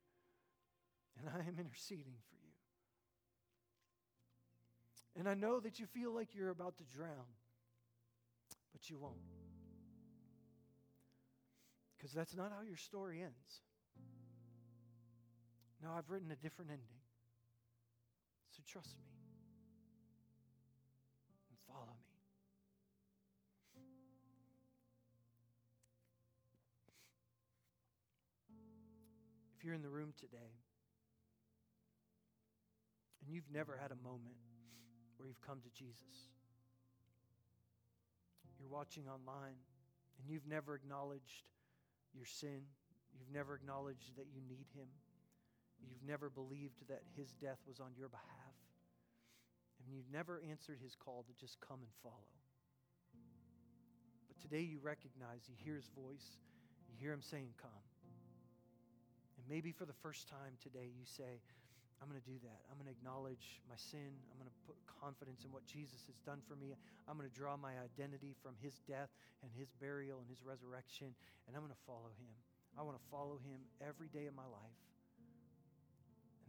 and I am interceding for you. And I know that you feel like you're about to drown, but you won't. Because that's not how your story ends. No, I've written a different ending. So trust me and follow me. If you're in the room today and you've never had a moment where you've come to Jesus, you're watching online and you've never acknowledged your sin, you've never acknowledged that you need Him, you've never believed that His death was on your behalf, and you've never answered His call to just come and follow. But today you recognize, you hear His voice, you hear Him saying, Come. And maybe for the first time today, you say, I'm going to do that. I'm going to acknowledge my sin. I'm going to put confidence in what Jesus has done for me. I'm going to draw my identity from his death and his burial and his resurrection, and I'm going to follow him. I want to follow him every day of my life.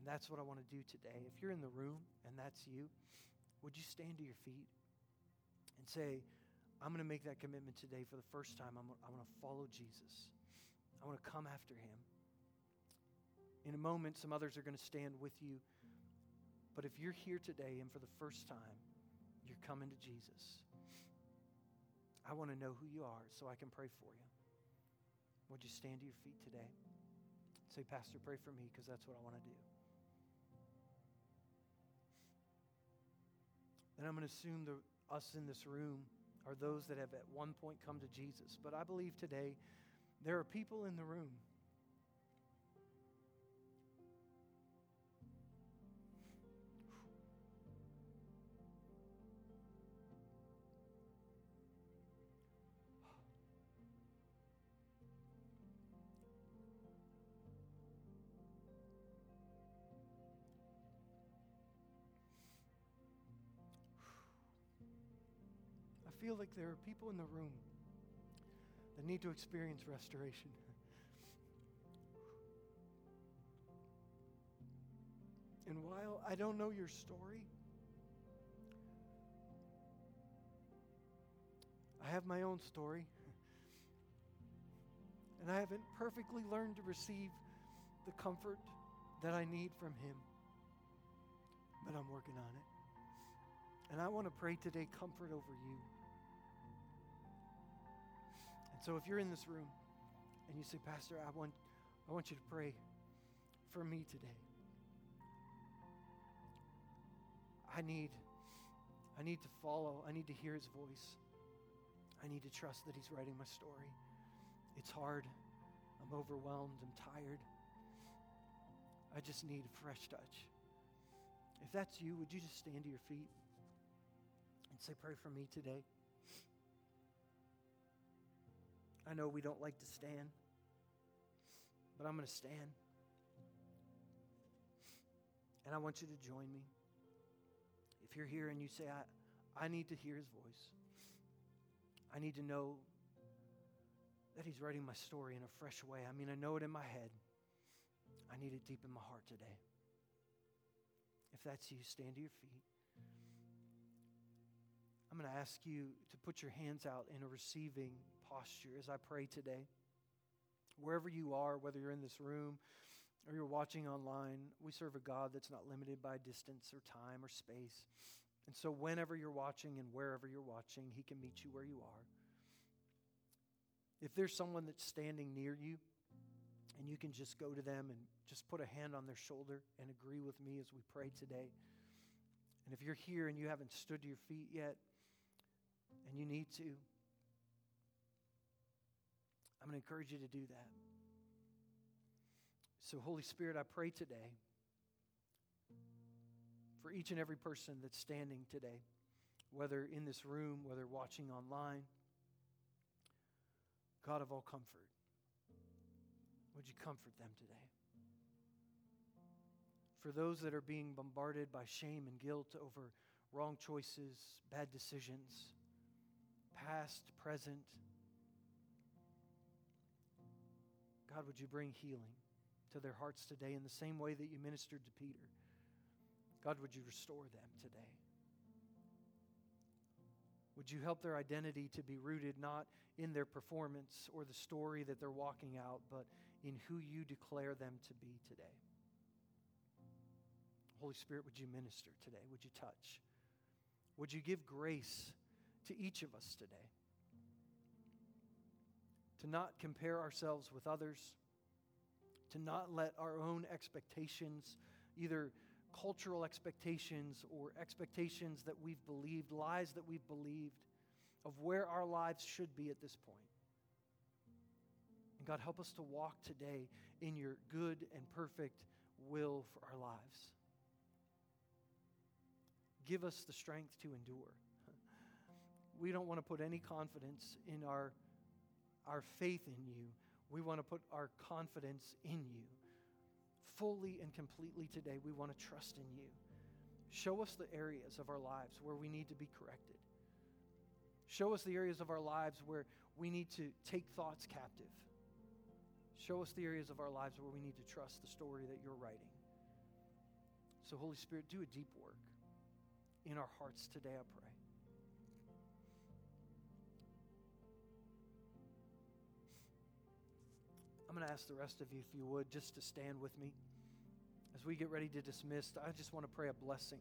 And that's what I want to do today. If you're in the room and that's you, would you stand to your feet and say, I'm going to make that commitment today for the first time. I'm, I'm going to follow Jesus. I want to come after him. In a moment, some others are going to stand with you. But if you're here today and for the first time, you're coming to Jesus, I want to know who you are so I can pray for you. Would you stand to your feet today? Say, Pastor, pray for me because that's what I want to do. Then I'm going to assume the, us in this room are those that have at one point come to Jesus. But I believe today there are people in the room feel like there are people in the room that need to experience restoration. *laughs* And while I don't know your story, I have my own story. *laughs* And I haven't perfectly learned to receive the comfort that I need from Him. But I'm working on it. And I want to pray today comfort over you. So if you're in this room and you say, Pastor, I want, I want you to pray for me today. I need, I need to follow. I need to hear his voice. I need to trust that he's writing my story. It's hard. I'm overwhelmed. I'm tired. I just need a fresh touch. If that's you, would you just stand to your feet and say, Pray for me today? I know we don't like to stand, but I'm going to stand. And I want you to join me. If you're here and you say, I, I need to hear his voice, I need to know that he's writing my story in a fresh way. I mean, I know it in my head. I need it deep in my heart today. If that's you, stand to your feet. I'm going to ask you to put your hands out in a receiving posture as I pray today. Wherever you are, whether you're in this room or you're watching online, we serve a God that's not limited by distance or time or space. And so, whenever you're watching and wherever you're watching, He can meet you where you are. If there's someone that's standing near you, and you can just go to them and just put a hand on their shoulder and agree with me as we pray today. And if you're here and you haven't stood to your feet yet, and you need to, I'm going to encourage you to do that. So, Holy Spirit, I pray today for each and every person that's standing today, whether in this room, whether watching online. God of all comfort, would you comfort them today? For those that are being bombarded by shame and guilt over wrong choices, bad decisions, past, present, God, would you bring healing to their hearts today in the same way that you ministered to Peter? God, would you restore them today? Would you help their identity to be rooted not in their performance or the story that they're walking out, but in who you declare them to be today? Holy Spirit, would you minister today? Would you touch? Would you give grace to each of us today? To not compare ourselves with others, to not let our own expectations, either cultural expectations or expectations that we've believed, lies that we've believed of where our lives should be at this point. And God, help us to walk today in your good and perfect will for our lives. Give us the strength to endure. *laughs* We don't want to put any confidence in our, our faith in you. We want to put our confidence in you fully and completely today, we want to trust in you. Show us the areas of our lives where we need to be corrected. Show us the areas of our lives where we need to take thoughts captive. Show us the areas of our lives where we need to trust the story that you're writing. So, Holy Spirit, do a deep work in our hearts today, I pray. I'm going to ask the rest of you, if you would, just to stand with me. As we get ready to dismiss, I just want to pray a blessing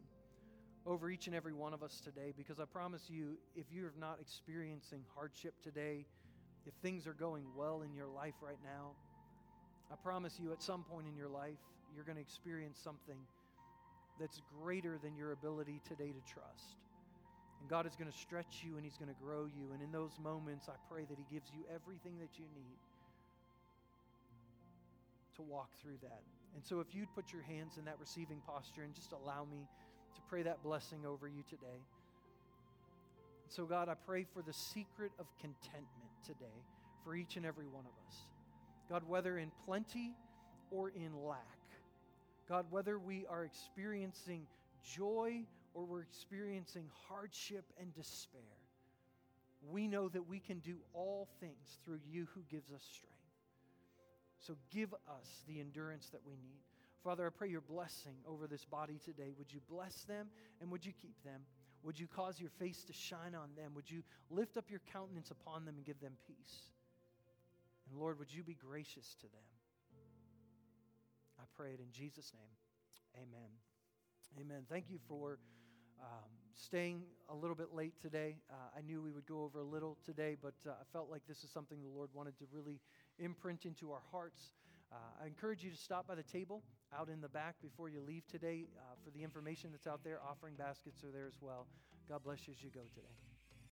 over each and every one of us today because I promise you, if you're not experiencing hardship today, if things are going well in your life right now, I promise you at some point in your life, you're going to experience something that's greater than your ability today to trust. And God is going to stretch you and He's going to grow you. And in those moments, I pray that He gives you everything that you need to walk through that. And so, if you'd put your hands in that receiving posture and just allow me to pray that blessing over you today. So, God, I pray for the secret of contentment today for each and every one of us. God, whether in plenty or in lack, God, whether we are experiencing joy or we're experiencing hardship and despair, we know that we can do all things through you who gives us strength. So give us the endurance that we need. Father, I pray your blessing over this body today. Would you bless them and would you keep them? Would you cause your face to shine on them? Would you lift up your countenance upon them and give them peace? And Lord, would you be gracious to them? I pray it in Jesus' name. Amen. Amen. Thank you for um, staying a little bit late today. Uh, I knew we would go over a little today, but uh, I felt like this is something the Lord wanted to really imprint into our hearts. Uh, I encourage you to stop by the table out in the back before you leave today uh, for the information that's out there. Offering baskets are there as well. God bless you as you go today.